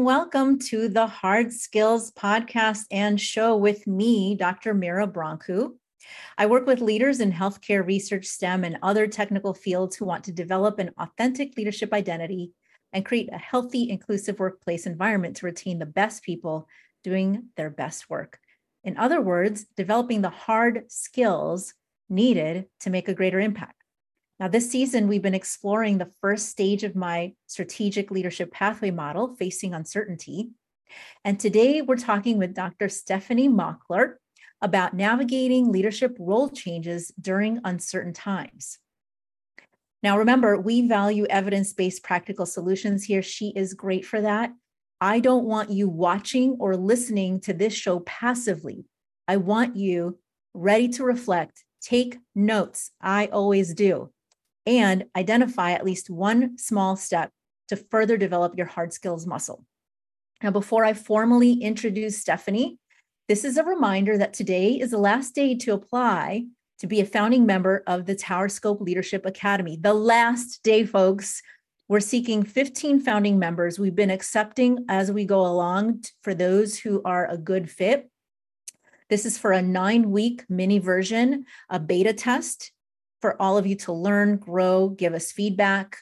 Welcome, to the Hard Skills podcast and show with me, Dr. Mira Brancu. I work with leaders in healthcare, research, STEM, and other technical fields who want to develop an authentic leadership identity and create a healthy, inclusive workplace environment to retain the best people doing their best work. In other words, developing the hard skills needed to make a greater impact. Now, this season, we've been exploring the first stage of my strategic leadership pathway model, Facing Uncertainty. And today we're talking with Dr. Stefanie Mockler about navigating leadership role changes during uncertain times. Now, remember, we value evidence based practical solutions here. She is great for that. I don't want you watching or listening to this show passively. I want you ready to reflect, take notes. I always do and identify at least one small step to further develop your hard skills muscle. Now, before I formally introduce Stefanie, this is a reminder that today is the last day to apply to be a founding member of the TowerScope Leadership Academy. The last day, folks. We're seeking 15 founding members. We've been accepting as we go along for those who are a good fit. This is for a nine week mini version, a beta test for all of you to learn, grow, give us feedback.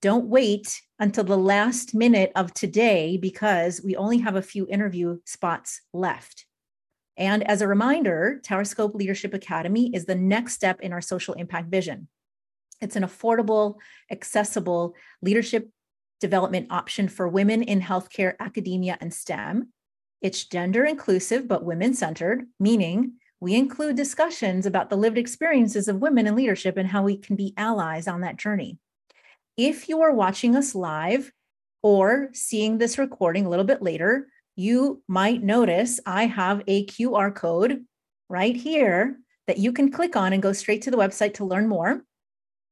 Don't wait until the last minute of today because we only have a few interview spots left. And as a reminder, TowerScope Leadership Academy is the next step in our social impact vision. It's an affordable, accessible leadership development option for women in healthcare, academia, and STEM. It's gender inclusive, but women centered, meaning we include discussions about the lived experiences of women in leadership and how we can be allies on that journey. If you are watching us live or seeing this recording a little bit later, you might notice I have a QR code right here that you can click on and go straight to the website to learn more.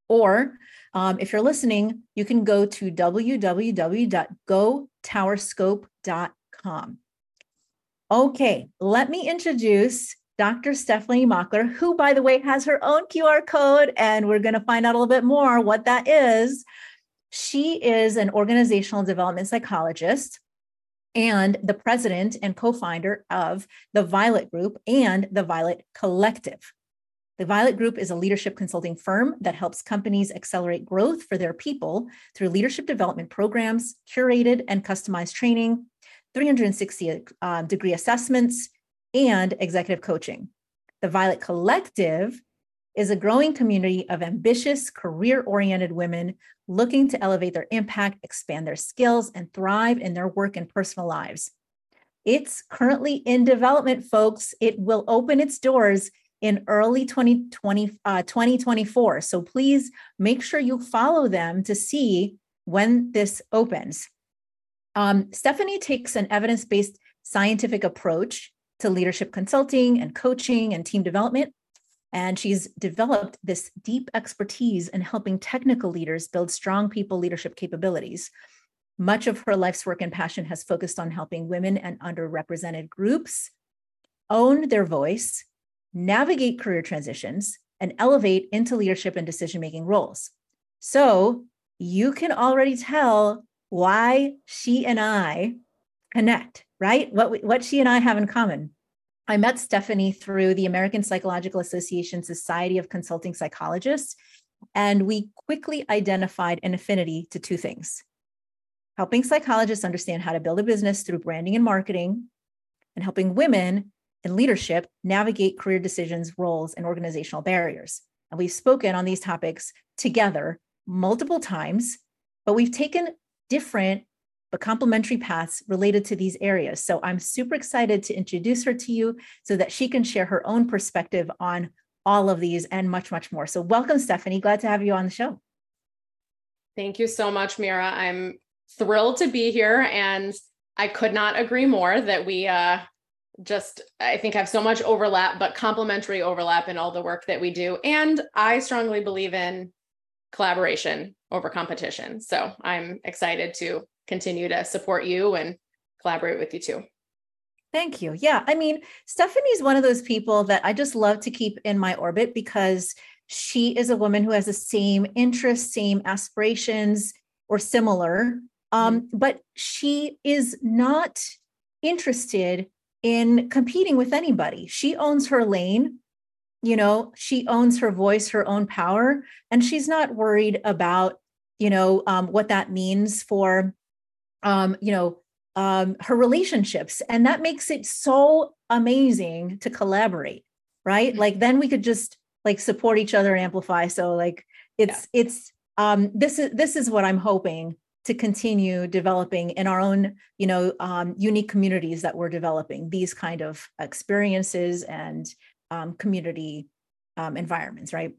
Or um, if you're listening, you can go to www.gotowerscope.com. Okay, let me introduce Dr. Stefanie Mockler, who, by the way, has her own QR code, and we're going to find out a little bit more what that is. She is an organizational development psychologist and the president and co founder of the Violet Group and the Violet Collective. The Violet Group is a leadership consulting firm that helps companies accelerate growth for their people through leadership development programs, curated and customized training, 360 uh, degree assessments, and executive coaching. The Violet Collective is a growing community of ambitious, career oriented women looking to elevate their impact, expand their skills, and thrive in their work and personal lives. It's currently in development, folks. It will open its doors in early 2020, uh, 2024. So please make sure you follow them to see when this opens. Um, Stefanie takes an evidence based scientific approach to leadership consulting and coaching and team development. And she's developed this deep expertise in helping technical leaders build strong people leadership capabilities. Much of her life's work and passion has focused on helping women and underrepresented groups own their voice, navigate career transitions, and elevate into leadership and decision making roles. So you can already tell why she and I connect, right? What, what she and I have in common. I met Stefanie through the American Psychological Association Society of Consulting Psychologists, and we quickly identified an affinity to two things helping psychologists understand how to build a business through branding and marketing, and helping women in leadership navigate career decisions, roles, and organizational barriers. And we've spoken on these topics together multiple times, but we've taken different but complementary paths related to these areas. So I'm super excited to introduce her to you so that she can share her own perspective on all of these and much, much more. So welcome, Stefanie. Glad to have you on the show. Thank you so much, Mira. I'm thrilled to be here. And I could not agree more that we uh, just, I think, have so much overlap, but complementary overlap in all the work that we do. And I strongly believe in collaboration over competition. So I'm excited to continue to support you and collaborate with you too. Thank you. Yeah. I mean, Stefanie's one of those people that I just love to keep in my orbit because she is a woman who has the same interests, same aspirations, or similar Um, mm-hmm. But she is not interested in competing with anybody. She owns her lane. You know, she owns her voice, her own power, and she's not worried about, you know, um, what that means for, um, you know, um, her relationships. And that makes it so amazing to collaborate, right? Mm-hmm. Like then we could just like support each other and amplify. So like it's yeah. it's um this is this is what I'm hoping to continue developing in our own you know um, unique communities that we're developing these kind of experiences and um, community um, environments right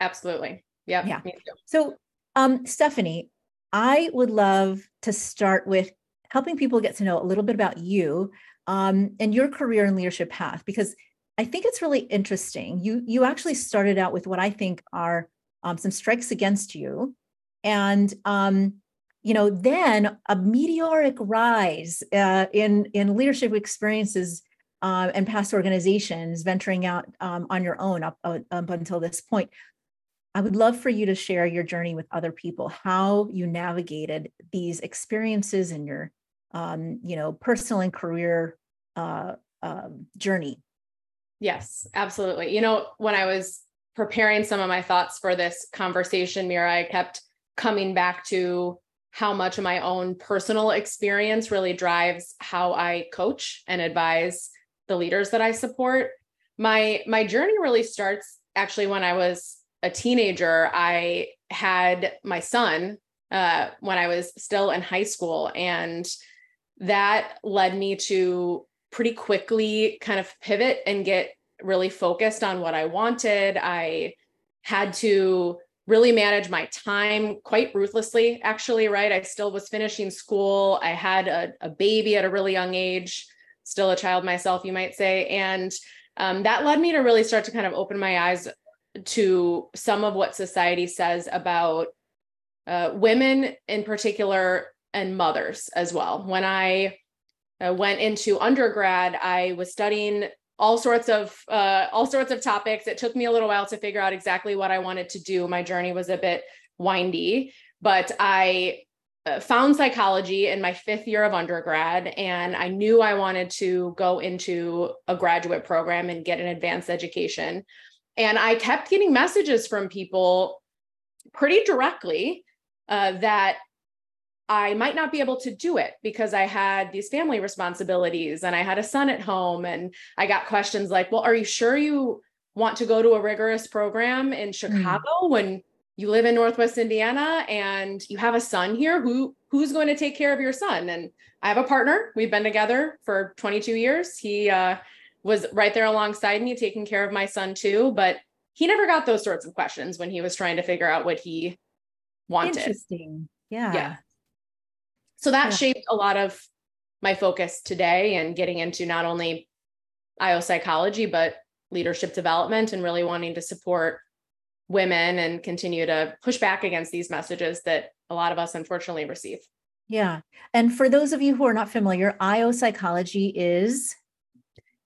absolutely yep. yeah so um, stefanie i would love to start with helping people get to know a little bit about you um, and your career and leadership path because i think it's really interesting you you actually started out with what i think are um, some strikes against you and um, you know, then a meteoric rise uh, in in leadership experiences uh, and past organizations venturing out um, on your own up, up until this point. I would love for you to share your journey with other people, how you navigated these experiences in your, um, you know, personal and career uh, um, journey. Yes, absolutely. You know, when I was preparing some of my thoughts for this conversation, Mira, I kept coming back to how much of my own personal experience really drives how I coach and advise the leaders that I support. My my journey really starts actually when I was a teenager. I had my son uh, when I was still in high school, and that led me to pretty quickly kind of pivot and get really focused on what I wanted. I had to really manage my time quite ruthlessly, actually, right? I still was finishing school. I had a, a baby at a really young age, still a child myself, you might say. And um, that led me to really start to kind of open my eyes to some of what society says about uh, women in particular and mothers as well. When I uh, went into undergrad, I was studying all sorts of uh, all sorts of topics. It took me a little while to figure out exactly what I wanted to do. My journey was a bit windy, but I uh, found psychology in my fifth year of undergrad, and I knew I wanted to go into a graduate program and get an advanced education. And I kept getting messages from people pretty directly uh, that I might not be able to do it because I had these family responsibilities and I had a son at home. And I got questions like, well, are you sure you want to go to a rigorous program in hmm. Chicago mm. when you live in Northwest Indiana and you have a son here? Who who's going to take care of your son? And I have a partner. We've been together for 22 years. He uh, was right there alongside me, taking care of my son too. But he never got those sorts of questions when he was trying to figure out what he wanted. Interesting. Yeah. Yeah so that yeah. shaped a lot of my focus today and getting into not only IO psychology, but leadership development and really wanting to support women and continue to push back against these messages that a lot of us unfortunately receive. Yeah. And for those of you who are not familiar, IO psychology is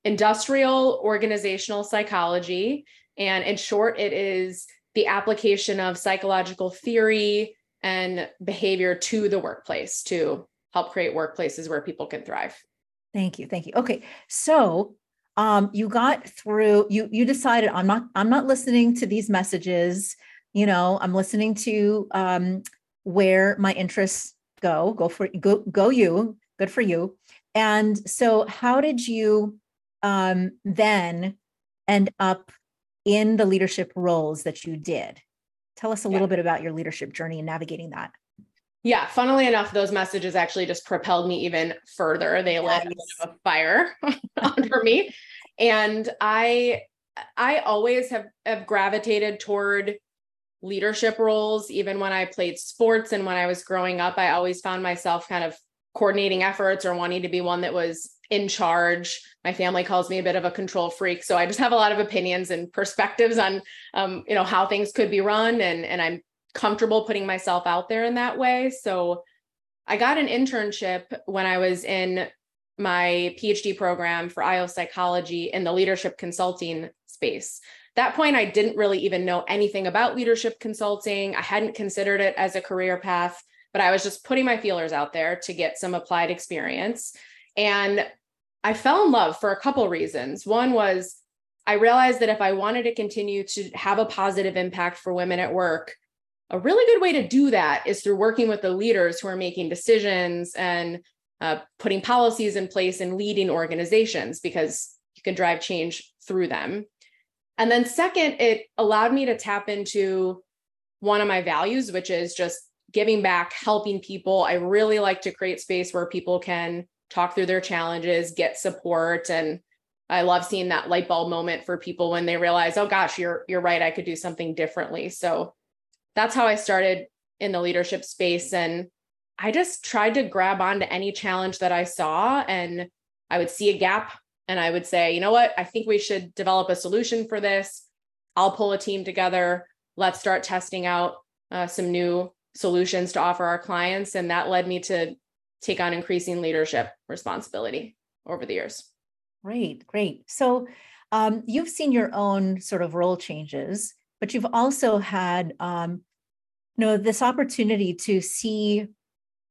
industrial organizational psychology. And in short, it is the application of psychological theory and behavior to the workplace to help create workplaces where people can thrive. Thank you. Thank you. Okay. So um, you got through, you you decided I'm not, I'm not listening to these messages. You know, I'm listening to um, where my interests go. Go for go, go you. Good for you. And so how did you um, then end up in the leadership roles that you did? Tell us a yeah. little bit about your leadership journey and navigating that. Yeah, funnily enough, those messages actually just propelled me even further. They lit a fire under me. And I I always have, have gravitated toward leadership roles, even when I played sports and when I was growing up, I always found myself kind of coordinating efforts or wanting to be one that was in charge. My family calls me a bit of a control freak, so I just have a lot of opinions and perspectives on, um, you know, how things could be run, and and I'm comfortable putting myself out there in that way. So, I got an internship when I was in my PhD program for IO psychology in the leadership consulting space. That point, I didn't really even know anything about leadership consulting. I hadn't considered it as a career path but I was just putting my feelers out there to get some applied experience. And I fell in love for a couple reasons. One was I realized that if I wanted to continue to have a positive impact for women at work, a really good way to do that is through working with the leaders who are making decisions and uh, putting policies in place and leading organizations because you can drive change through them. And then, second, it allowed me to tap into one of my values, which is just giving back, helping people. I really like to create space where people can talk through their challenges, get support. And I love seeing that light bulb moment for people when they realize, oh gosh, you're you're right, I could do something differently. So that's how I started in the leadership space. And I just tried to grab onto any challenge that I saw and I would see a gap and I would say, you know what, I think we should develop a solution for this. I'll pull a team together. Let's start testing out uh, some new solutions to offer our clients. And that led me to take on increasing leadership responsibility over the years. Great, great. So um, you've seen your own sort of role changes, but you've also had um, you know this opportunity to see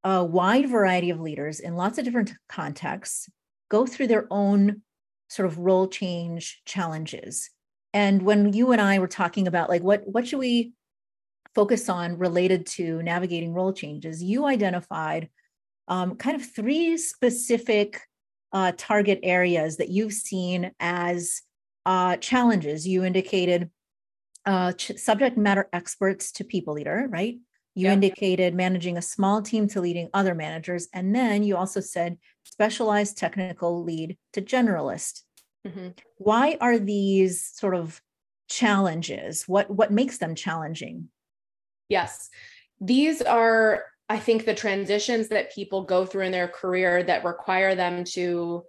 a wide variety of leaders in lots of different contexts go through their own sort of role change challenges. And when you and I were talking about like what what should we focus on related to navigating role changes, you identified um, kind of three specific uh, target areas that you've seen as uh, challenges. You indicated uh, ch- subject matter experts to people leader, right? You yep. indicated managing a small team to leading other managers. And then you also said specialized technical lead to generalist. Mm-hmm. Why are these sort of challenges? What, what makes them challenging? Yes. These are, I think, the transitions that people go through in their career that require them to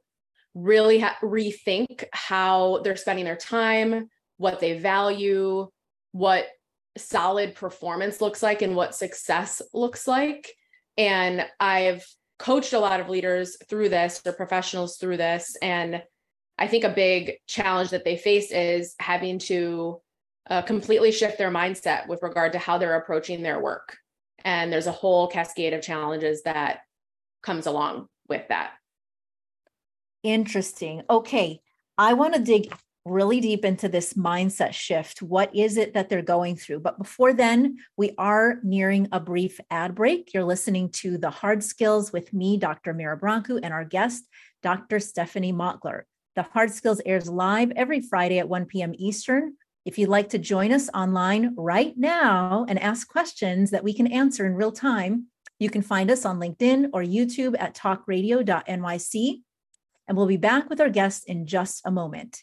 really ha- rethink how they're spending their time, what they value, what solid performance looks like and what success looks like. And I've coached a lot of leaders through this or professionals through this. And I think a big challenge that they face is having to uh, completely shift their mindset with regard to how they're approaching their work. And there's a whole cascade of challenges that comes along with that. Interesting. Okay. I want to dig really deep into this mindset shift. What is it that they're going through? But before then, we are nearing a brief ad break. You're listening to The Hard Skills with me, Dr. Mira Brancu, and our guest, Dr. Stefanie Mockler. The Hard Skills airs live every Friday at 1 p.m. Eastern. If you'd like to join us online right now and ask questions that we can answer in real time, you can find us on LinkedIn or YouTube at talkradio.nyc. And we'll be back with our guests in just a moment.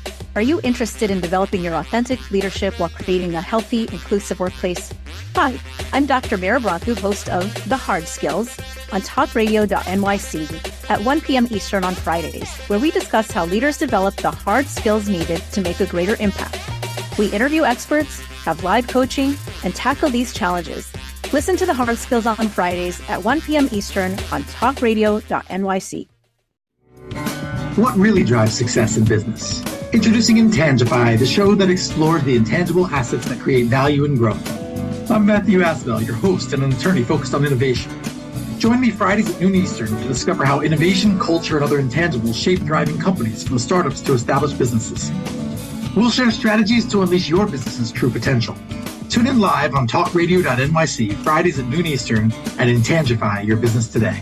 Are you interested in developing your authentic leadership while creating a healthy, inclusive workplace? Hi, I'm Dr. Mira Brancu, host of The Hard Skills on talkradio.nyc at 1 p.m. Eastern on Fridays, where we discuss how leaders develop the hard skills needed to make a greater impact. We interview experts, have live coaching, and tackle these challenges. Listen to The Hard Skills on Fridays at 1 p.m. Eastern on talkradio.nyc. What really drives success in business? Introducing Intangify, the show that explores the intangible assets that create value and growth. I'm Matthew Asbell, your host and an attorney focused on innovation. Join me Fridays at noon Eastern to discover how innovation, culture, and other intangibles shape thriving companies from startups to established businesses. We'll share strategies to unleash your business's true potential. Tune in live on talkradio.nyc Fridays at noon Eastern and Intangify your business today.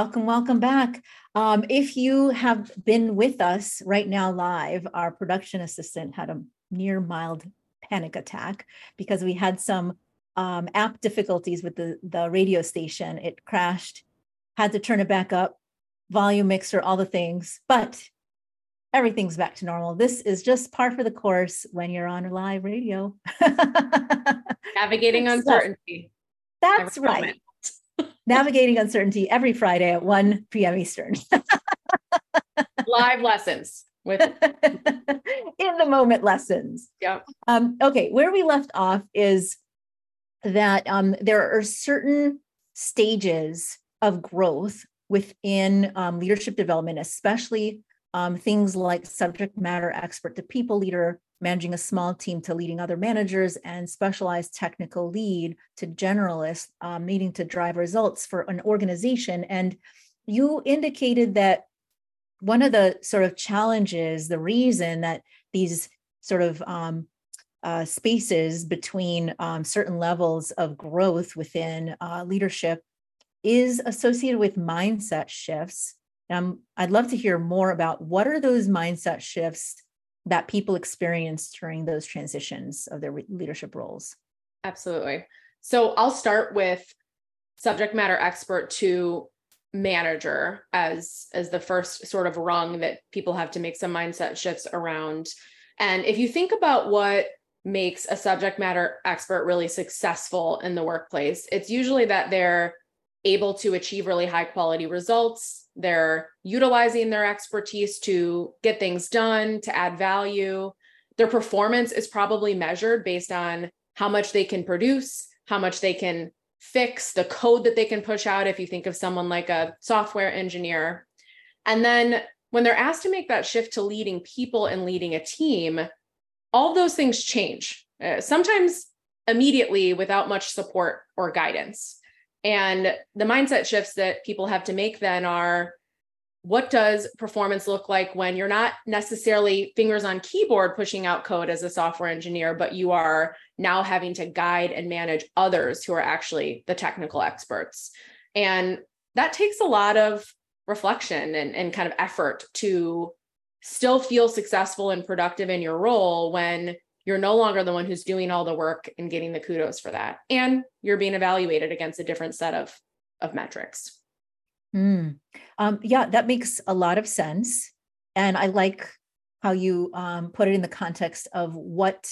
Welcome, welcome back. Um, if you have been with us right now live, our production assistant had a near mild panic attack because we had some um, app difficulties with the, the radio station. It crashed, had to turn it back up, volume mixer, all the things, but everything's back to normal. This is just par for the course when you're on live radio. Navigating uncertainty. That's right. Navigating uncertainty every Friday at 1 p.m. Eastern. live lessons with in the moment lessons. Yeah. Um, okay, where we left off is that um, there are certain stages of growth within um, leadership development, especially um, things like subject matter expert to people leader, managing a small team to leading other managers, and specialized technical lead to generalist, um, needing to drive results for an organization. And you indicated that one of the sort of challenges, the reason that these sort of um, uh, spaces between um, certain levels of growth within uh, leadership is associated with mindset shifts. Um, I'd love to hear more about what are those mindset shifts that people experience during those transitions of their re- leadership roles. Absolutely. So I'll start with subject matter expert to manager as as the first sort of rung that people have to make some mindset shifts around. And if you think about what makes a subject matter expert really successful in the workplace, it's usually that they're able to achieve really high quality results. They're utilizing their expertise to get things done, to add value. Their performance is probably measured based on how much they can produce, how much they can fix, the code that they can push out. If you think of someone like a software engineer. And then when they're asked to make that shift to leading people and leading a team, all those things change, uh, sometimes immediately without much support or guidance. And the mindset shifts that people have to make then are what does performance look like when you're not necessarily fingers on keyboard pushing out code as a software engineer, but you are now having to guide and manage others who are actually the technical experts? And that takes a lot of reflection and, and kind of effort to still feel successful and productive in your role when you're no longer the one who's doing all the work and getting the kudos for that. And you're being evaluated against a different set of of metrics. Mm. um, yeah that makes a lot of sense. And i like how you um, put it in the context of what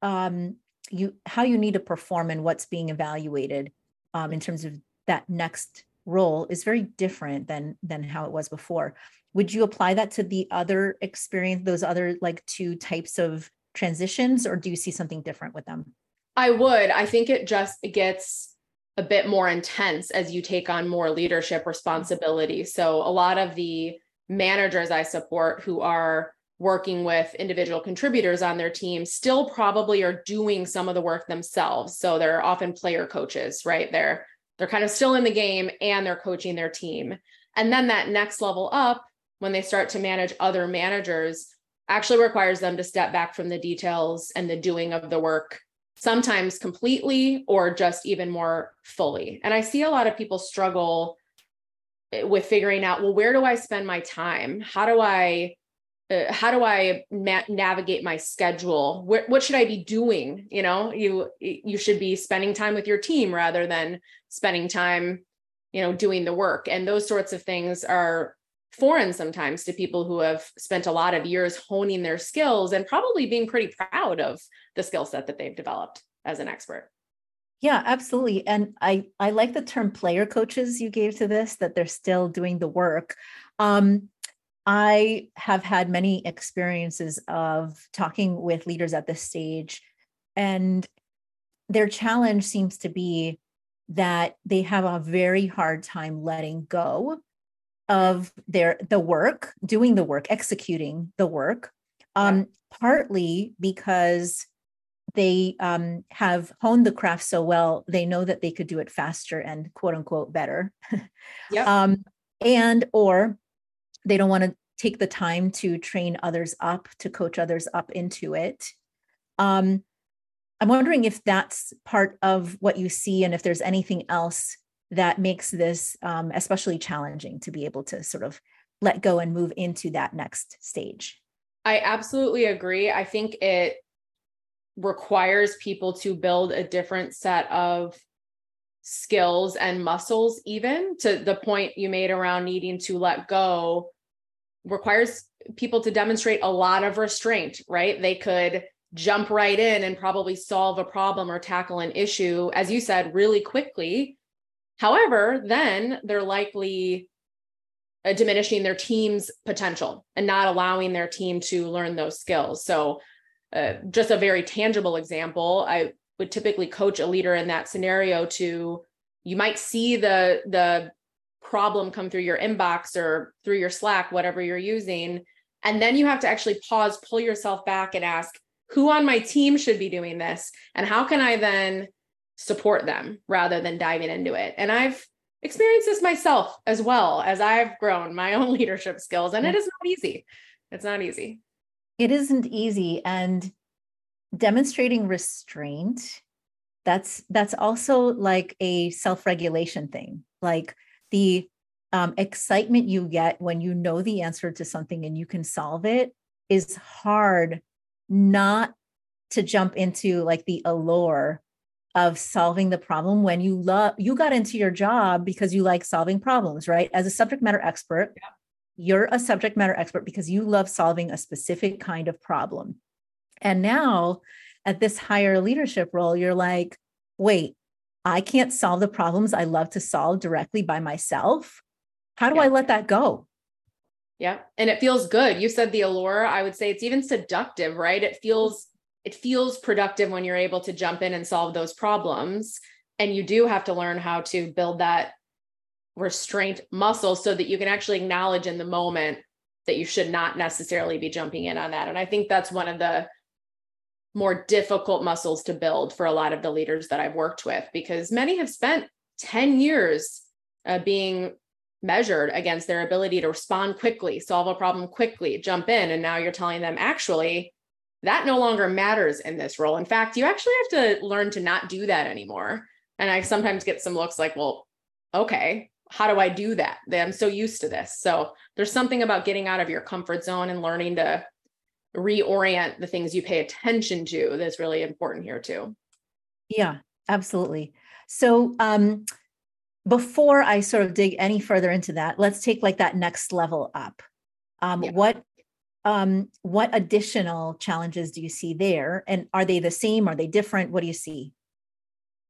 um, you how you need to perform and what's being evaluated um, in terms of that next role is very different than than how it was before. Would you apply that to the other experience those other like two types of transitions or do you see something different with them? I would. I think it just gets a bit more intense as you take on more leadership responsibility. So a lot of the managers I support who are working with individual contributors on their team still probably are doing some of the work themselves. So they're often player coaches, right? They're they're kind of still in the game and they're coaching their team. And then that next level up when they start to manage other managers, actually requires them to step back from the details and the doing of the work sometimes completely or just even more fully. And i see a lot of people struggle with figuring out well where do i spend my time? How do i uh, how do i ma- navigate my schedule? Where, what should i be doing? You know you you should be spending time with your team rather than spending time you know doing the work. And those sorts of things are foreign sometimes to people who have spent a lot of years honing their skills and probably being pretty proud of the skill set that they've developed as an expert. Yeah, absolutely. And I I like the term player coaches you gave to this that they're still doing the work. Um, I have had many experiences of talking with leaders at this stage and their challenge seems to be that they have a very hard time letting go of their the work doing the work executing the work um yeah. partly because they um, have honed the craft so well they know that they could do it faster and quote unquote better. Yeah um and or they don't want to take the time to train others up to coach others up into it. Um i'm wondering if that's part of what you see and if there's anything else that makes this um, especially challenging to be able to sort of let go and move into that next stage? I absolutely agree. I think it requires people to build a different set of skills and muscles, even to the point you made around needing to let go, requires people to demonstrate a lot of restraint, right? They could jump right in and probably solve a problem or tackle an issue, as you said, really quickly. However, then they're likely uh, diminishing their team's potential and not allowing their team to learn those skills. So, uh, just a very tangible example, I would typically coach a leader in that scenario to you might see the the problem come through your inbox or through your Slack, whatever you're using, and then you have to actually pause, pull yourself back, and ask who on my team should be doing this, and how can I then support them rather than diving into it. And I've experienced this myself as well as I've grown my own leadership skills, and it is not easy. It's not easy. It isn't easy. And demonstrating restraint, that's that's also like a self-regulation thing. Like the um, excitement you get when you know the answer to something and you can solve it is hard not to jump into like the allure of solving the problem when you love you got into your job because you like solving problems right? As a subject matter expert yeah. you're a subject matter expert because you love solving a specific kind of problem. And now at this higher leadership role you're like wait i can't solve the problems i love to solve directly by myself? How do yeah. i let that go? Yeah and it feels good. You said the allure i would say it's even seductive right? It feels it feels productive when you're able to jump in and solve those problems. And you do have to learn how to build that restraint muscle so that you can actually acknowledge in the moment that you should not necessarily be jumping in on that. And i think that's one of the more difficult muscles to build for a lot of the leaders that i've worked with because many have spent 10 years uh, being measured against their ability to respond quickly solve a problem quickly jump in and now you're telling them actually that no longer matters in this role. In fact, you actually have to learn to not do that anymore. And I sometimes get some looks like, well, okay, how do I do that? I'm so used to this. So there's something about getting out of your comfort zone and learning to reorient the things you pay attention to that's really important here too. Yeah, absolutely. So um before I sort of dig any further into that, let's take like that next level up. Um, yeah. What um, what additional challenges do you see there? And are they the same? Are they different? What do you see?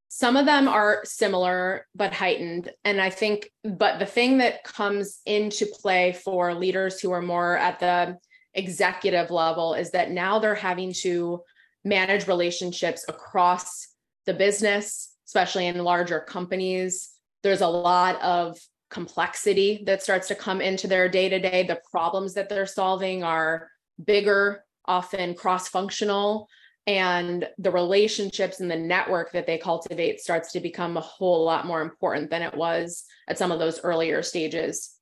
Some of them are similar but heightened. And I think, but the thing that comes into play for leaders who are more at the executive level is that now they're having to manage relationships across the business, especially in larger companies. There's a lot of complexity that starts to come into their day to day. The problems that they're solving are bigger, often cross functional, and the relationships and the network that they cultivate starts to become a whole lot more important than it was at some of those earlier stages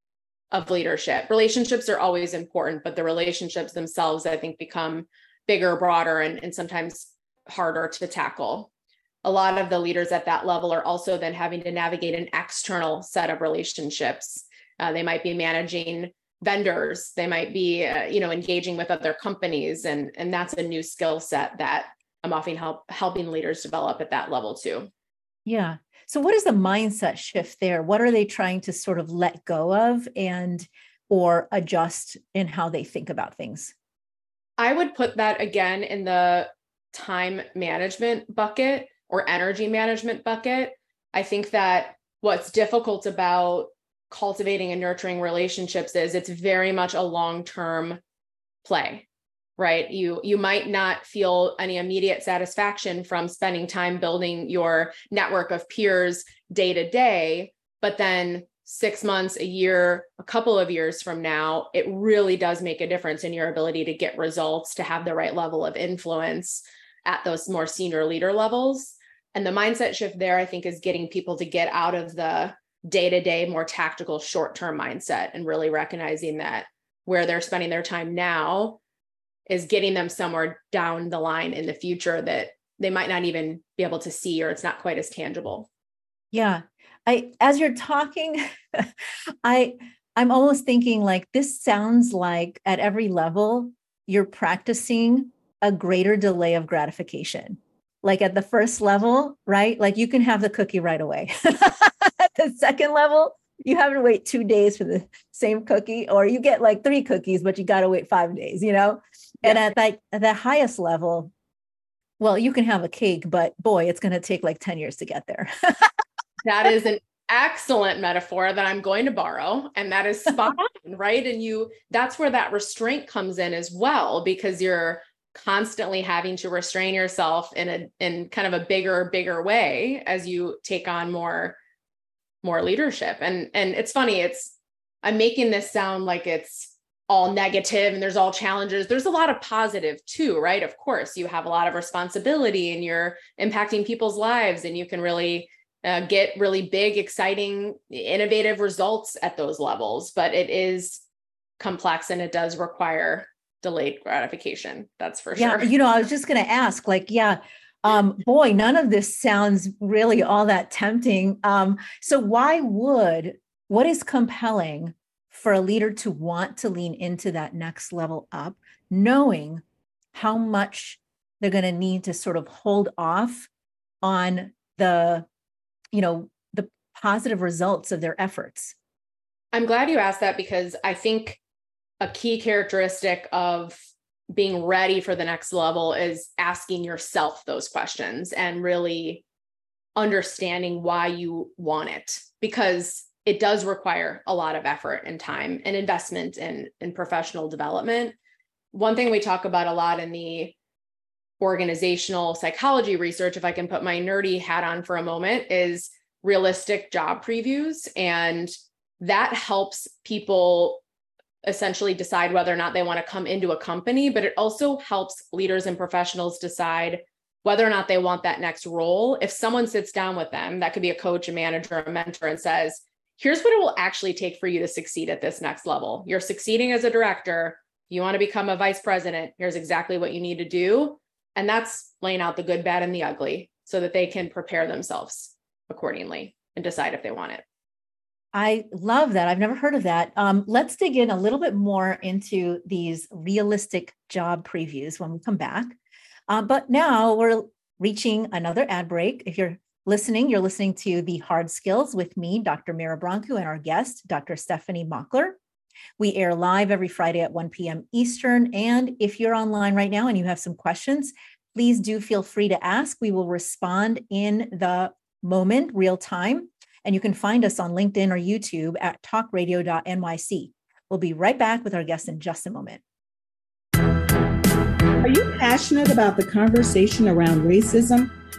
of leadership. Relationships are always important, but the relationships themselves, I think, become bigger, broader, and, and sometimes harder to tackle a lot of the leaders at that level are also then having to navigate an external set of relationships. Uh, they might be managing vendors, they might be, uh, you know, engaging with other companies, and and that's a new skill set that I'm often help helping leaders develop at that level too. Yeah. So what is the mindset shift there? What are they trying to sort of let go of and or adjust in how they think about things? I would put that again in the time management bucket or energy management bucket. I think that what's difficult about cultivating and nurturing relationships is it's very much a long-term play right you you might not feel any immediate satisfaction from spending time building your network of peers day to day but then 6 months a year a couple of years from now it really does make a difference in your ability to get results to have the right level of influence at those more senior leader levels and the mindset shift there, I think, is getting people to get out of the day to day, more tactical, short term mindset and really recognizing that where they're spending their time now is getting them somewhere down the line in the future that they might not even be able to see or it's not quite as tangible. Yeah. I as you're talking, I I'm almost thinking like this sounds like at every level you're practicing a greater delay of gratification. Like at the first level, right? Like you can have the cookie right away. at the second level, you have to wait two days for the same cookie, or you get like three cookies, but you got to wait five days, you know? Yeah. And at like the highest level, well, you can have a cake, but boy, it's going to take like 10 years to get there. that is an excellent metaphor that I'm going to borrow. And that is spot on, right? And you, that's where that restraint comes in as well, because you're constantly having to restrain yourself in a in kind of a bigger bigger way as you take on more more leadership. And and it's funny it's i'm making this sound like it's all negative and there's all challenges. There's a lot of positive too right? Of course you have a lot of responsibility and you're impacting people's lives and you can really uh, get really big exciting innovative results at those levels but it is complex and it does require delayed gratification. That's for yeah, sure. You know, I was just going to ask, like, yeah, um, boy, none of this sounds really all that tempting. Um, so, why would what is compelling for a leader to want to lean into that next level up, knowing how much they're going to need to sort of hold off on the, you know, the positive results of their efforts? I'm glad you asked that because I think a key characteristic of being ready for the next level is asking yourself those questions and really understanding why you want it because it does require a lot of effort and time and investment in in professional development. One thing we talk about a lot in the organizational psychology research if i can put my nerdy hat on for a moment is realistic job previews. And that helps people essentially decide whether or not they want to come into a company, but it also helps leaders and professionals decide whether or not they want that next role. If someone sits down with them, that could be a coach, a manager, a mentor, and says, Here's what it will actually take for you to succeed at this next level. You're succeeding as a director. You want to become a vice president. Here's exactly what you need to do. And that's laying out the good, bad, and the ugly so that they can prepare themselves accordingly and decide if they want it. I love that. I've never heard of that. Um, let's dig in a little bit more into these realistic job previews when we come back. Uh, but now we're reaching another ad break. If you're listening, you're listening to The Hard Skills with me, Dr. Mira Brancu, and our guest, Dr. Stefanie Mockler. We air live every Friday at 1 p.m. Eastern. And if you're online right now and you have some questions, please do feel free to ask. We will respond in the moment, real time. And you can find us on LinkedIn or YouTube at talkradio.nyc. We'll be right back with our guests in just a moment. Are you passionate about the conversation around racism?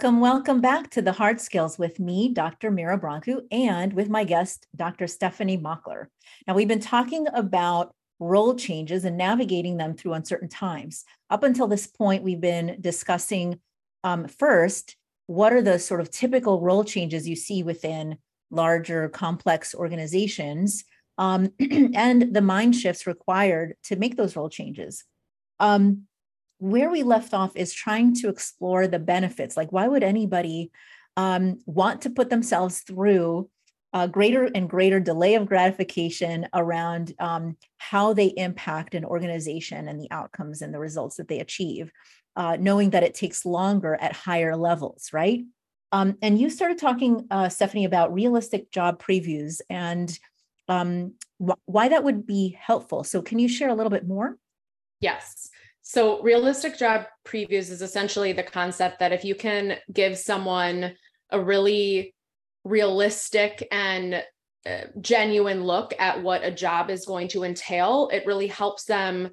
Welcome, welcome back to the Hard Skills with me, Dr. Mira Brancu, and with my guest, Dr. Stefanie Mockler. Now, we've been talking about role changes and navigating them through uncertain times. Up until this point, we've been discussing um, first, what are the sort of typical role changes you see within larger, complex organizations, um, and the mind shifts required to make those role changes. Um, where we left off is trying to explore the benefits. Like, why would anybody um, want to put themselves through a greater and greater delay of gratification around um, how they impact an organization and the outcomes and the results that they achieve, uh, knowing that it takes longer at higher levels, right? Um, and you started talking, uh, Stefanie, about realistic job previews and um, wh- why that would be helpful. So, can you share a little bit more? Yes. So, realistic job previews is essentially the concept that if you can give someone a really realistic and uh, genuine look at what a job is going to entail, it really helps them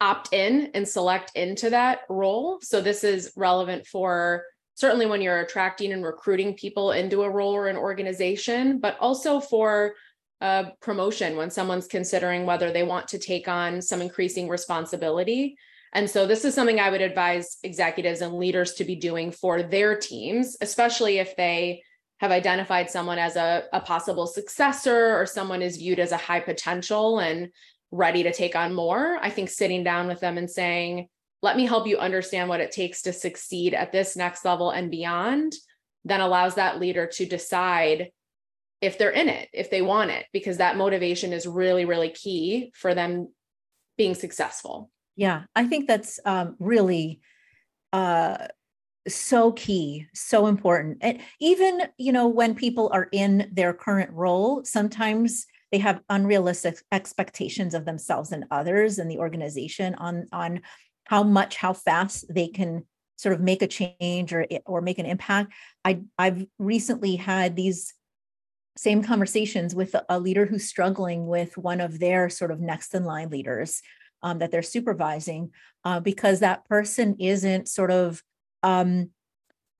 opt in and select into that role. So, this is relevant for certainly when you're attracting and recruiting people into a role or an organization, but also for a promotion when someone's considering whether they want to take on some increasing responsibility. And so this is something I would advise executives and leaders to be doing for their teams, especially if they have identified someone as a, a possible successor or someone is viewed as a high potential and ready to take on more. I think sitting down with them and saying, let me help you understand what it takes to succeed at this next level and beyond, then allows that leader to decide if they're in it, if they want it, because that motivation is really, really key for them being successful. Yeah, I think that's um, really uh, so key, so important. And even, you know, when people are in their current role, sometimes they have unrealistic expectations of themselves and others and the organization on on how much, how fast they can sort of make a change or or make an impact. I I've recently had these same conversations with a leader who's struggling with one of their sort of next in line leaders um, that they're supervising uh, because that person isn't sort of um,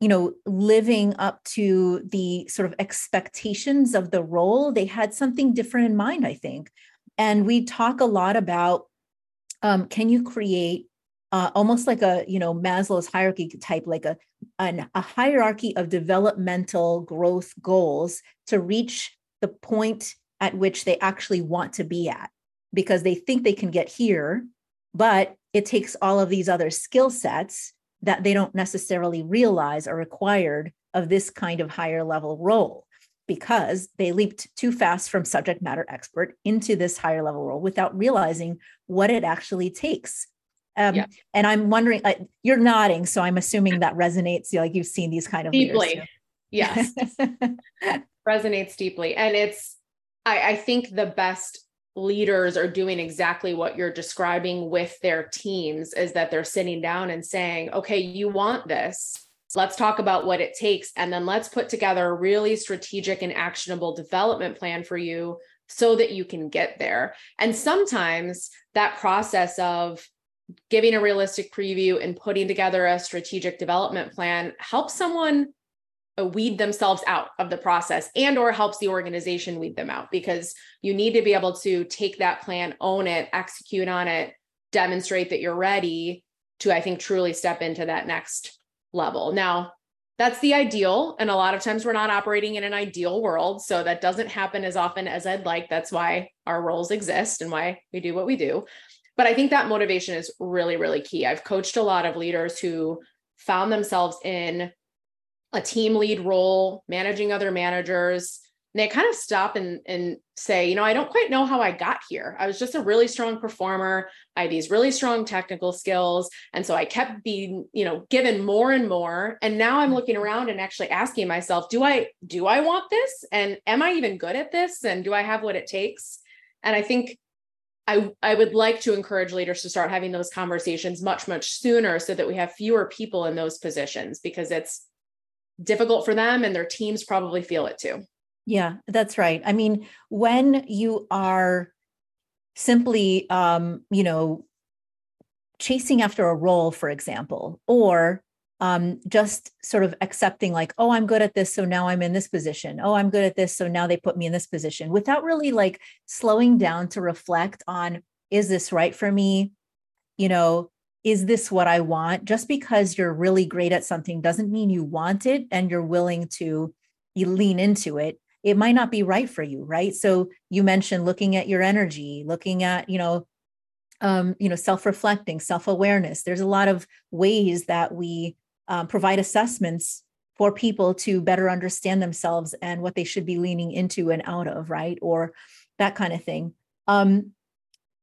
you know living up to the sort of expectations of the role. They had something different in mind i think. And we talk a lot about um, can you create uh, almost like a you know maslow's hierarchy type like a an, a hierarchy of developmental growth goals to reach the point at which they actually want to be at because they think they can get here, but it takes all of these other skill sets that they don't necessarily realize are required of this kind of higher level role because they leaped too fast from subject matter expert into this higher level role without realizing what it actually takes. Um, yeah. And I'm wondering, uh, you're nodding, so I'm assuming that resonates. Like you've seen these kind of deeply, yes, resonates deeply, and it's. I, I think the best leaders are doing exactly what you're describing with their teams is that they're sitting down and saying, okay, you want this. Let's talk about what it takes. And then let's put together a really strategic and actionable development plan for you so that you can get there. And sometimes that process of giving a realistic preview and putting together a strategic development plan helps someone Uh, weed themselves out of the process and or helps the organization weed them out because you need to be able to take that plan own it execute on it demonstrate that you're ready to i think truly step into that next level. Now that's the ideal. And a lot of times we're not operating in an ideal world. So that doesn't happen as often as i'd like. That's why our roles exist and why we do what we do. But i think that motivation is really really key. I've coached a lot of leaders who found themselves in a team lead role, managing other managers. And they kind of stop and, and say, you know, I don't quite know how I got here. I was just a really strong performer. I had these really strong technical skills. And so I kept being, you know, given more and more. And now I'm mm-hmm. looking around and actually asking myself, do I do I want this? And am I even good at this? And do I have what it takes? And I think I, I would like to encourage leaders to start having those conversations much, much sooner so that we have fewer people in those positions because it's difficult for them and their teams probably feel it too. Yeah, that's right. I mean, when you are simply um, you know, chasing after a role, for example, or um, just sort of accepting like oh i'm good at this so now i'm in this position oh i'm good at this so now they put me in this position without really like slowing down to reflect on is this right for me you know is this what i want just because you're really great at something doesn't mean you want it and you're willing to you lean into it it might not be right for you right so you mentioned looking at your energy looking at you know um, you know self-reflecting self-awareness there's a lot of ways that we um, provide assessments for people to better understand themselves and what they should be leaning into and out of, right? Or that kind of thing. Um,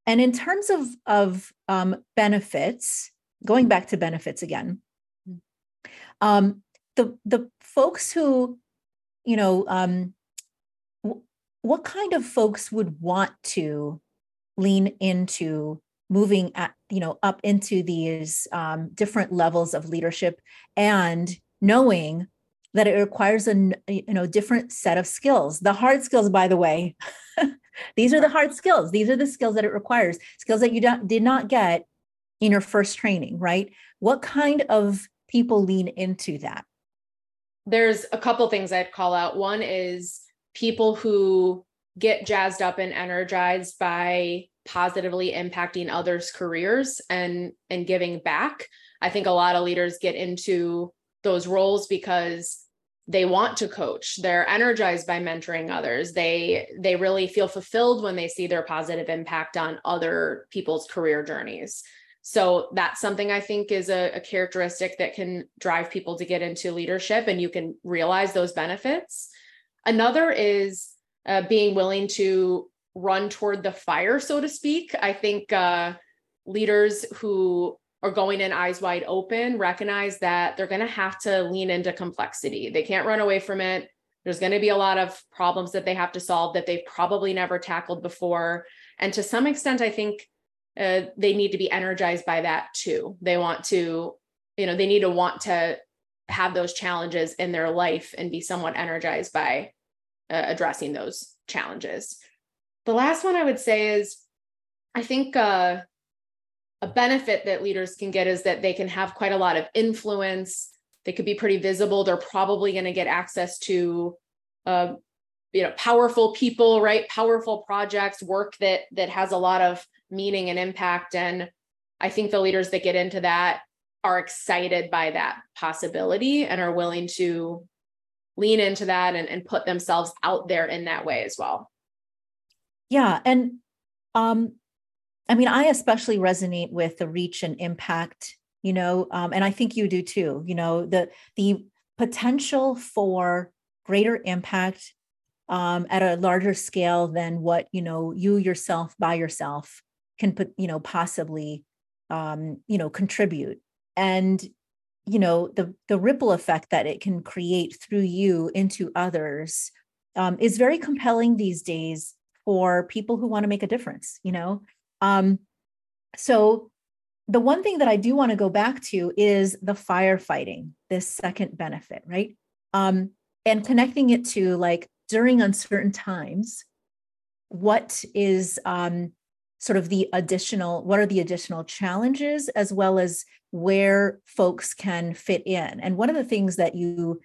and in terms of of um, benefits, going back to benefits again, um, the the folks who, you know, um, w- what kind of folks would want to lean into moving at you know up into these um, different levels of leadership and knowing that it requires a you know different set of skills. The hard skills by the way these are the hard skills. These are the skills that it requires skills that you did not get in your first training right? What kind of people lean into that? There's a couple things i'd call out. One is people who get jazzed up and energized by positively impacting others careers and and giving back. I think a lot of leaders get into those roles because they want to coach they're energized by mentoring others they they really feel fulfilled when they see their positive impact on other people's career journeys so that's something i think is a, a characteristic that can drive people to get into leadership and you can realize those benefits another is uh, being willing to run toward the fire, so to speak. I think uh, leaders who are going in eyes wide open recognize that they're going to have to lean into complexity. They can't run away from it. There's going to be a lot of problems that they have to solve that they've probably never tackled before. And to some extent, I think uh, they need to be energized by that too. They want to, you know, they need to want to have those challenges in their life and be somewhat energized by uh, addressing those challenges. The last one I would say is I think uh, a benefit that leaders can get is that they can have quite a lot of influence. They could be pretty visible. They're probably going to get access to uh, you know powerful people right powerful projects work that that has a lot of meaning and impact and i think the leaders that get into that are excited by that possibility and are willing to lean into that and, and put themselves out there in that way as well yeah. And um, I mean, I especially resonate with the reach and impact, you know, um, and I think you do too, you know, the the potential for greater impact um, at a larger scale than what, you know, you yourself by yourself can put, you know, possibly um, you know, contribute. And you know the the ripple effect that it can create through you into others um, is very compelling these days for people who want to make a difference, you know? Um, so the one thing that I do want to go back to is the firefighting, this second benefit, right? Um, and connecting it to like during uncertain times, what is um, sort of the additional, what are the additional challenges as well as where folks can fit in? And one of the things that you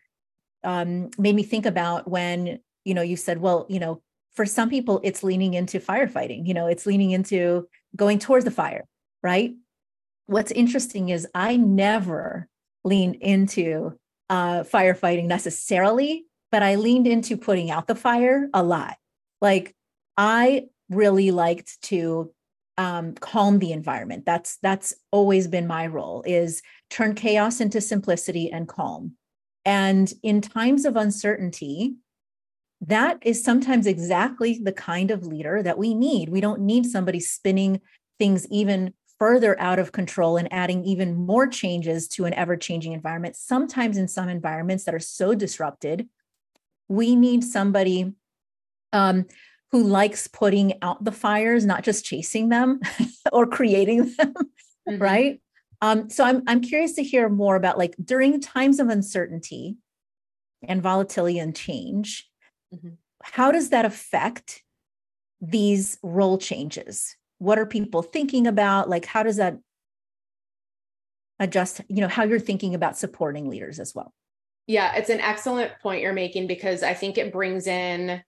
um, made me think about when, you know, you said, well, you know, for some people it's leaning into firefighting you know it's leaning into going towards the fire right? What's interesting is i never leaned into uh, firefighting necessarily but i leaned into putting out the fire a lot. Like i really liked to um, calm the environment. That's that's always been my role is turn chaos into simplicity and calm. And in times of uncertainty that is sometimes exactly the kind of leader that we need. We don't need somebody spinning things even further out of control and adding even more changes to an ever changing environment. Sometimes, in some environments that are so disrupted, we need somebody um, who likes putting out the fires, not just chasing them or creating them, mm-hmm. right? Um, so I'm I'm curious to hear more about like during times of uncertainty and volatility and change, Mm-hmm. How does that affect these role changes? What are people thinking about? Like, how does that adjust, you know, how you're thinking about supporting leaders as well. Yeah, it's an excellent point you're making because I think it brings in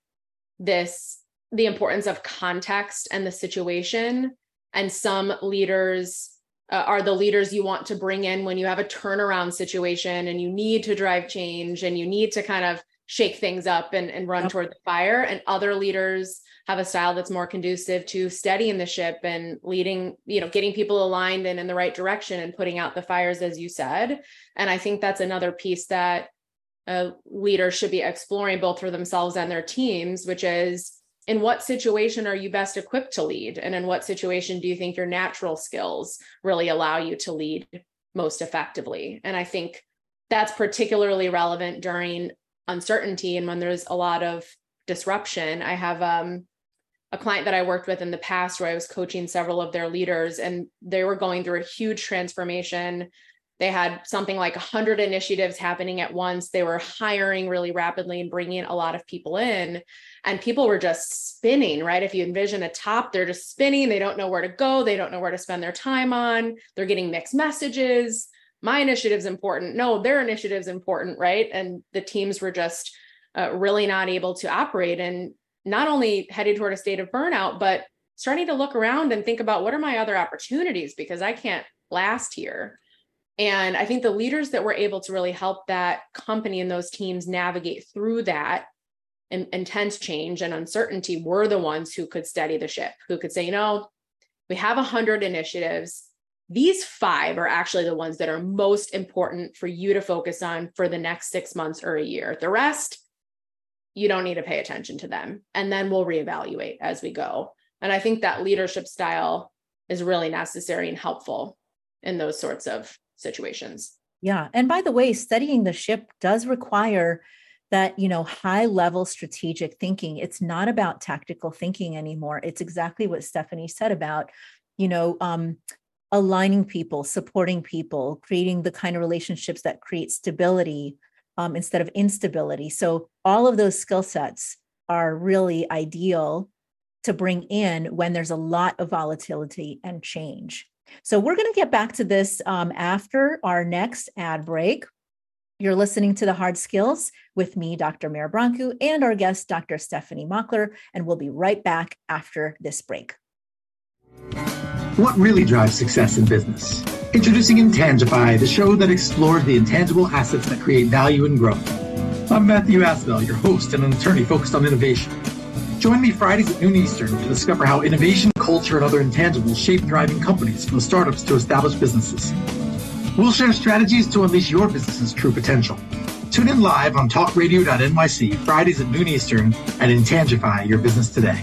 this the importance of context and the situation. And some leaders uh, are the leaders you want to bring in when you have a turnaround situation and you need to drive change and you need to kind of shake things up and, and run yep. toward the fire. And other leaders have a style that's more conducive to steadying the ship and leading, you know, getting people aligned and in the right direction and putting out the fires, as you said. And I think that's another piece that a leader should be exploring both for themselves and their teams, which is in what situation are you best equipped to lead? And in what situation do you think your natural skills really allow you to lead most effectively? And I think that's particularly relevant during uncertainty and when there's a lot of disruption. I have um, a client that I worked with in the past where I was coaching several of their leaders, and they were going through a huge transformation. They had something like 100 initiatives happening at once. They were hiring really rapidly and bringing a lot of people in, and people were just spinning, right? If you envision a top, they're just spinning. They don't know where to go. They don't know where to spend their time on. They're getting mixed messages. My initiative's important. No, their initiative's important, right? And the teams were just uh, really not able to operate. And not only headed toward a state of burnout, but starting to look around and think about what are my other opportunities because I can't last here. And I think the leaders that were able to really help that company and those teams navigate through that intense change and uncertainty were the ones who could steady the ship, who could say, you know, we have 100 initiatives. These five are actually the ones that are most important for you to focus on for the next six months or a year. The rest, you don't need to pay attention to them. And then we'll reevaluate as we go. And I think that leadership style is really necessary and helpful in those sorts of situations. Yeah. And by the way, studying the ship does require that, you know, high level strategic thinking. It's not about tactical thinking anymore. It's exactly what Stefanie said about, you know, um, aligning people, supporting people, creating the kind of relationships that create stability um, instead of instability. So all of those skill sets are really ideal to bring in when there's a lot of volatility and change. So we're going to get back to this um, after our next ad break. You're listening to the Hard Skills with me, Dr. Mira Brancu, and our guest, Dr. Stefanie Mockler, and we'll be right back after this break. What really drives success in business? Introducing Intangify, the show that explores the intangible assets that create value and growth. I'm Matthew Asbell, your host and an attorney focused on innovation. Join me Fridays at noon Eastern to discover how innovation, culture, and other intangibles shape thriving companies from startups to established businesses. We'll share strategies to unleash your business's true potential. Tune in live on talkradio.nyc Fridays at noon Eastern and Intangify your business today.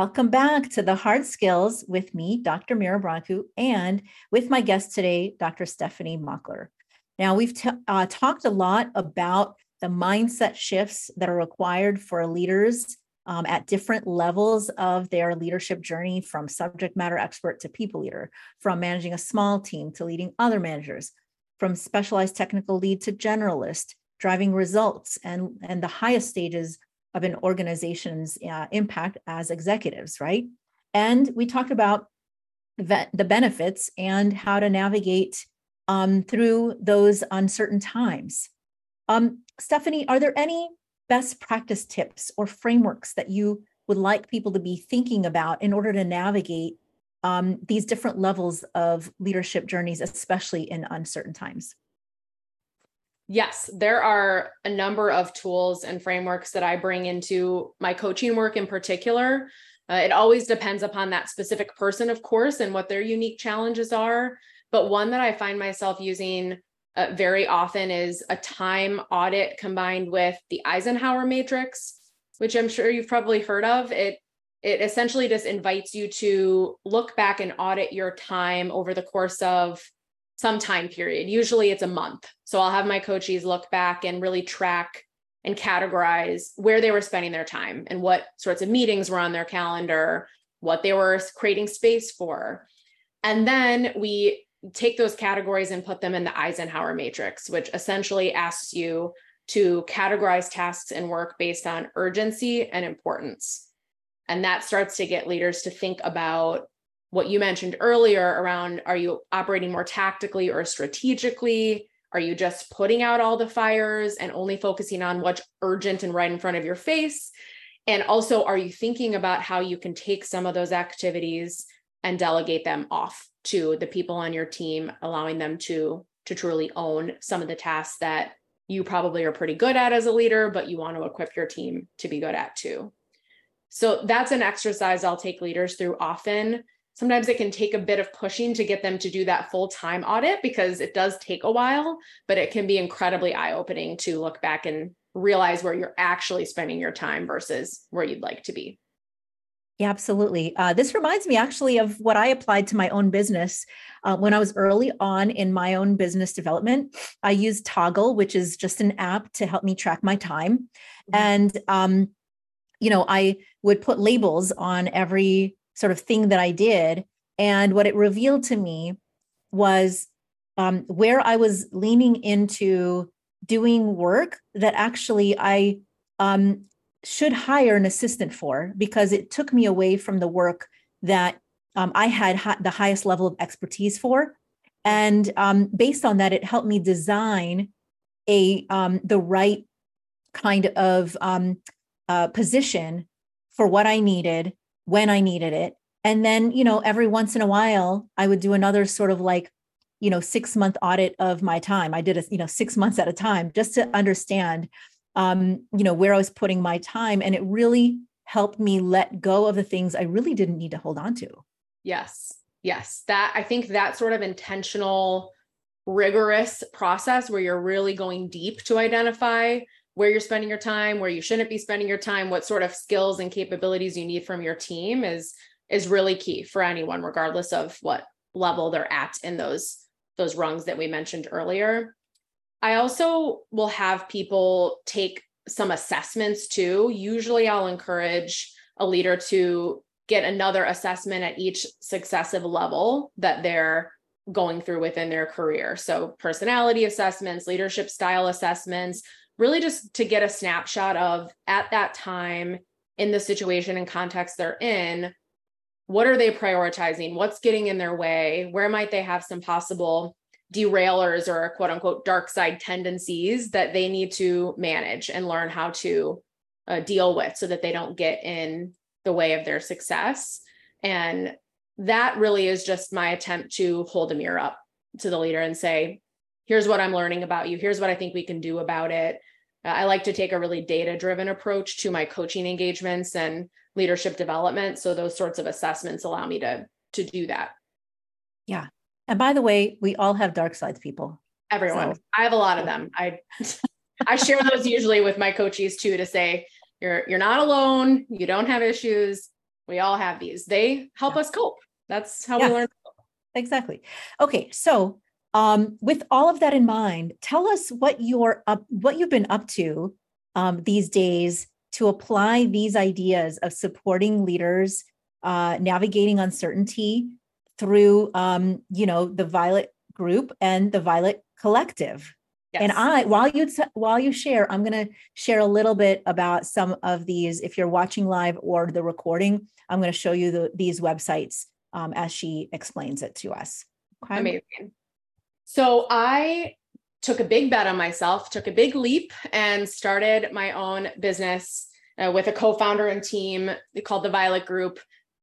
Welcome back to the Hard Skills with me, Dr. Mira Brancu, and with my guest today, Dr. Stefanie Mockler. Now, we've t- uh, talked a lot about the mindset shifts that are required for leaders um, at different levels of their leadership journey from subject matter expert to people leader, from managing a small team to leading other managers, from specialized technical lead to generalist, driving results and, and the highest stages of an organization's uh, impact as executives, right? And we talked about the benefits and how to navigate um, through those uncertain times. Um, Stefanie, are there any best practice tips or frameworks that you would like people to be thinking about in order to navigate um, these different levels of leadership journeys, especially in uncertain times? Yes, there are a number of tools and frameworks that I bring into my coaching work in particular. Uh, it always depends upon that specific person, of course, and what their unique challenges are. But one that I find myself using uh, very often is a time audit combined with the Eisenhower matrix, which I'm sure you've probably heard of. It it essentially just invites you to look back and audit your time over the course of some time period. Usually it's a month. So I'll have my coaches look back and really track and categorize where they were spending their time and what sorts of meetings were on their calendar, what they were creating space for. And then we take those categories and put them in the Eisenhower matrix, which essentially asks you to categorize tasks and work based on urgency and importance. And that starts to get leaders to think about what you mentioned earlier around are you operating more tactically or strategically? Are you just putting out all the fires and only focusing on what's urgent and right in front of your face? And also, are you thinking about how you can take some of those activities and delegate them off to the people on your team, allowing them to to truly own some of the tasks that you probably are pretty good at as a leader, but you want to equip your team to be good at too. So that's an exercise I'll take leaders through often. Sometimes it can take a bit of pushing to get them to do that full time audit because it does take a while, but it can be incredibly eye opening to look back and realize where you're actually spending your time versus where you'd like to be. Yeah, absolutely. Uh, this reminds me actually of what I applied to my own business uh, when I was early on in my own business development. I used Toggl, which is just an app to help me track my time. Mm-hmm. And, um, you know, I would put labels on every sort of thing that I did. And what it revealed to me was um, where I was leaning into doing work that actually I um, should hire an assistant for because it took me away from the work that um, I had ha- the highest level of expertise for. And um, based on that, it helped me design a um, the right kind of um, uh, position for what I needed when I needed it. And then, you know, every once in a while, I would do another sort of like, you know, six month audit of my time. I did a, you know, six months at a time just to understand um, you know, where I was putting my time. And it really helped me let go of the things I really didn't need to hold on to. Yes. Yes. That I think that sort of intentional, rigorous process where you're really going deep to identify where you're spending your time, where you shouldn't be spending your time, what sort of skills and capabilities you need from your team is is really key for anyone regardless of what level they're at in those those rungs that we mentioned earlier. I also will have people take some assessments too. Usually I'll encourage a leader to get another assessment at each successive level that they're going through within their career. So, personality assessments, leadership style assessments, really just to get a snapshot of at that time in the situation and context they're in, what are they prioritizing? What's getting in their way? Where might they have some possible derailers or quote unquote dark side tendencies that they need to manage and learn how to uh, deal with so that they don't get in the way of their success. And that really is just my attempt to hold a mirror up to the leader and say, here's what I'm learning about you. Here's what I think we can do about it. I like to take a really data driven approach to my coaching engagements and leadership development. So those sorts of assessments allow me to, to do that. Yeah, and by the way, we all have dark sides, people. Everyone. So. I have a lot of them. I I share those usually with my coaches too to say you're you're not alone, you don't have issues. We all have these. They help yeah. us cope. That's how yeah. we learn. Exactly. Okay, so um, with all of that in mind, tell us what you're up, what you've been up to um, these days to apply these ideas of supporting leaders uh, navigating uncertainty through um, you know the violet group and the violet collective yes. and i while you while you share i'm going to share a little bit about some of these if you're watching live or the recording i'm going to show you the, these websites um, as she explains it to us okay? amazing so i took a big bet on myself took a big leap and started my own business uh, with a co-founder and team called the violet group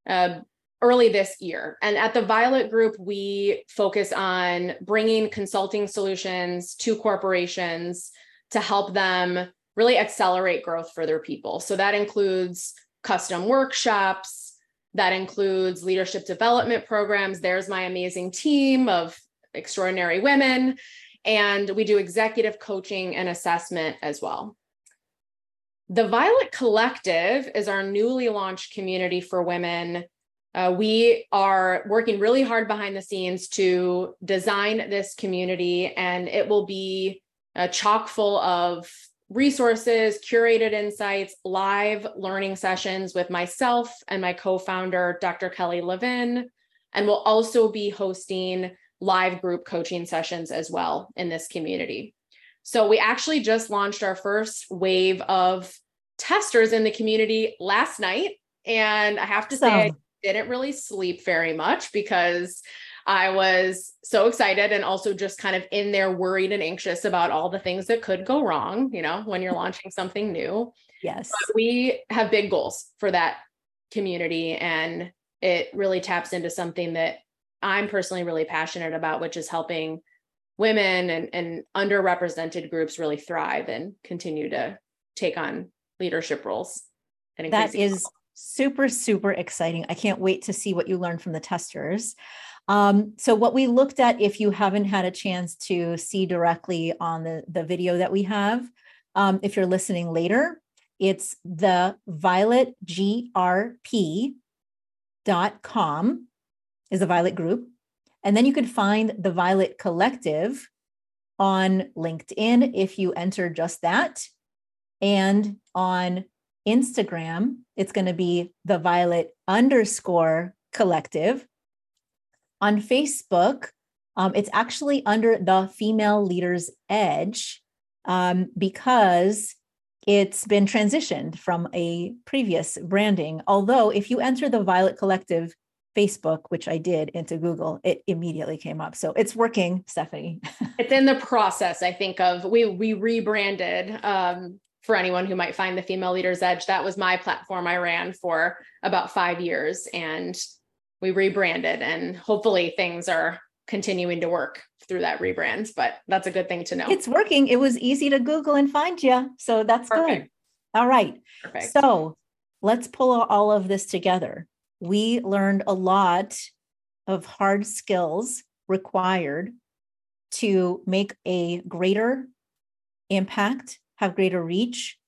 uh, early this year. And at the Violet Group, we focus on bringing consulting solutions to corporations to help them really accelerate growth for their people. So that includes custom workshops, that includes leadership development programs. There's my amazing team of extraordinary women. And we do executive coaching and assessment as well. The Violet Collective is our newly launched community for women. Uh, we are working really hard behind the scenes to design this community, and it will be uh, chock full of resources, curated insights, live learning sessions with myself and my co founder, Dr. Kelly Levin. And we'll also be hosting live group coaching sessions as well in this community. So we actually just launched our first wave of testers in the community last night. And I have to say, I didn't really sleep very much because I was so excited and also just kind of in there worried and anxious about all the things that could go wrong, you know, when you're launching something new. Yes. But we have big goals for that community and it really taps into something that I'm personally really passionate about, which is helping women and, and underrepresented groups really thrive and continue to take on leadership roles. That is super, super exciting. I can't wait to see what you learn from the testers. Um, so what we looked at, if you haven't had a chance to see directly on the, the video that we have, um, if you're listening later, it's the violetgrp.com is the Violet Group. And then you can find the Violet Collective on LinkedIn if you enter just that. And on Instagram, it's going to be the Violet underscore collective. On Facebook, um, it's actually under the Female Leaders Edge um, because it's been transitioned from a previous branding. Although, if you enter the Violet Collective Facebook, which I did into Google, it immediately came up. So it's working, Stefanie. it's in the process, I think, of we we rebranded. Um, for anyone who might find the Female Leaders Edge, that was my platform I ran for about five years, and we rebranded, and hopefully things are continuing to work through that rebrand. But that's a good thing to know. It's working. It was easy to Google and find you, so that's Perfect. good. All right. Perfect. So let's pull all of this together we learned a lot of hard skills required to make a greater impact, have greater reach,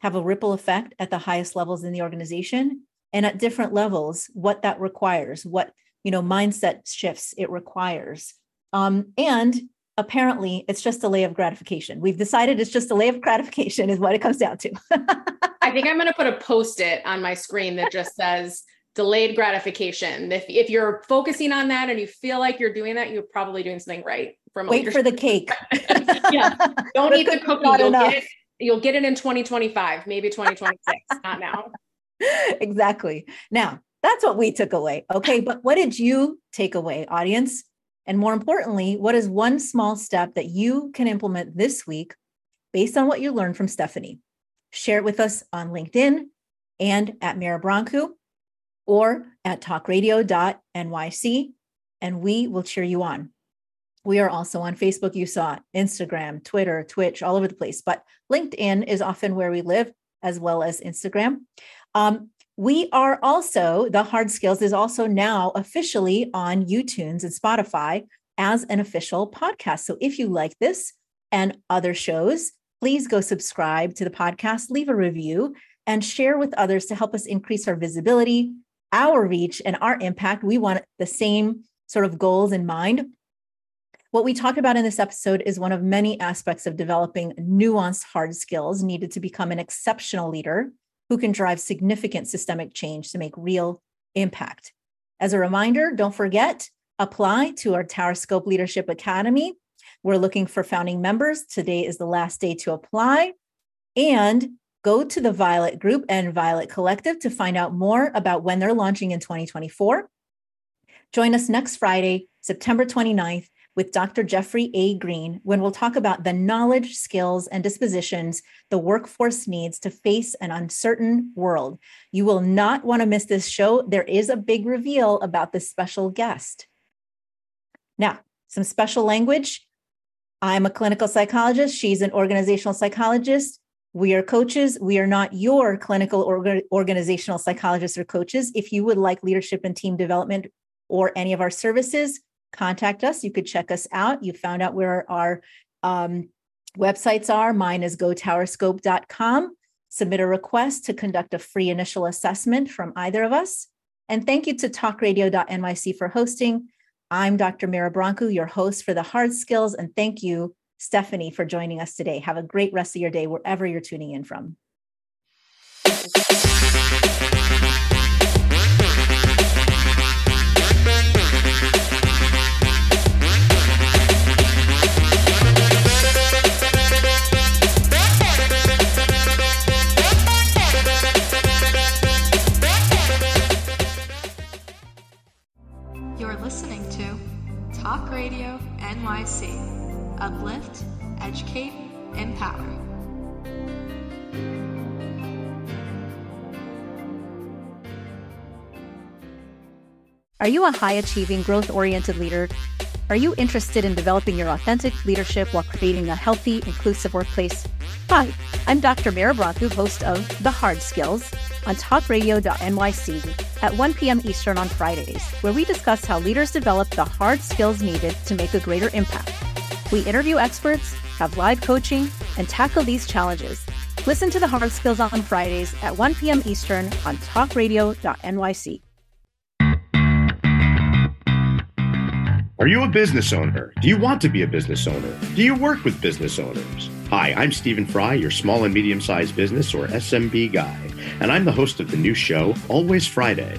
have a ripple effect at the highest levels in the organization and at different levels what that requires, what you know mindset shifts it requires. Um, and apparently it's just a lay of gratification. We've decided it's just a lay of gratification is what it comes down to. I think I'm going to put a post it on my screen that just says delayed gratification. If if you're focusing on that and you feel like you're doing that, you're probably doing something right. From wait for the cake. yeah, don't eat the cookie. You'll get, it, you'll get it in 2025, maybe 2026, not now. Exactly. Now that's what we took away. Okay, but what did you take away, audience? And more importantly, what is one small step that you can implement this week based on what you learned from Stefanie? Share it with us on LinkedIn and at Mira Brancu or at talkradio.nyc, and we will cheer you on. We are also on Facebook, you saw Instagram, Twitter, Twitch, all over the place, but LinkedIn is often where we live, as well as Instagram. Um, we are also, the hard skills is also now officially on YouTunes and Spotify as an official podcast. So if you like this and other shows, please go subscribe to the podcast, leave a review, and share with others to help us increase our visibility our reach and our impact, we want the same sort of goals in mind. What we talk about in this episode is one of many aspects of developing nuanced hard skills needed to become an exceptional leader who can drive significant systemic change to make real impact. As a reminder, don't forget, apply to our Towerscope Leadership Academy. We're looking for founding members. Today is the last day to apply. And go to the Violet Group and Violet Collective to find out more about when they're launching in 2024. Join us next Friday, September 29th with Dr. Jeffrey A. Green when we'll talk about the knowledge, skills, and dispositions the workforce needs to face an uncertain world. You will not want to miss this show. There is a big reveal about this special guest. Now, some special language. I'm a clinical psychologist. She's an organizational psychologist. We are coaches. We are not your clinical or organizational psychologists or coaches. If you would like leadership and team development or any of our services, contact us. You could check us out. You found out where our um, websites are. Mine is gotowerscope.com. Submit a request to conduct a free initial assessment from either of us. And thank you to talkradio.nyc for hosting. I'm Dr. Mira Brancu, your host for the hard skills. And thank you, Stefanie, for joining us today. Have a great rest of your day wherever you're tuning in from. You're listening to Talk Radio NYC. Uplift, educate, empower. Are you a high achieving, growth oriented leader? Are you interested in developing your authentic leadership while creating a healthy, inclusive workplace? Hi, I'm Dr. Mira Brancu, host of The Hard Skills on talkradio.nyc at 1 p.m. Eastern on Fridays, where we discuss how leaders develop the hard skills needed to make a greater impact. We interview experts, have live coaching, and tackle these challenges. Listen to The Hard Skills on Fridays at 1 p.m. Eastern on talkradio.nyc. Are you a business owner? Do you want to be a business owner? Do you work with business owners? Hi, I'm Stephen Fry, your small and medium sized business or SMB guy, and I'm the host of the new show, Always Friday.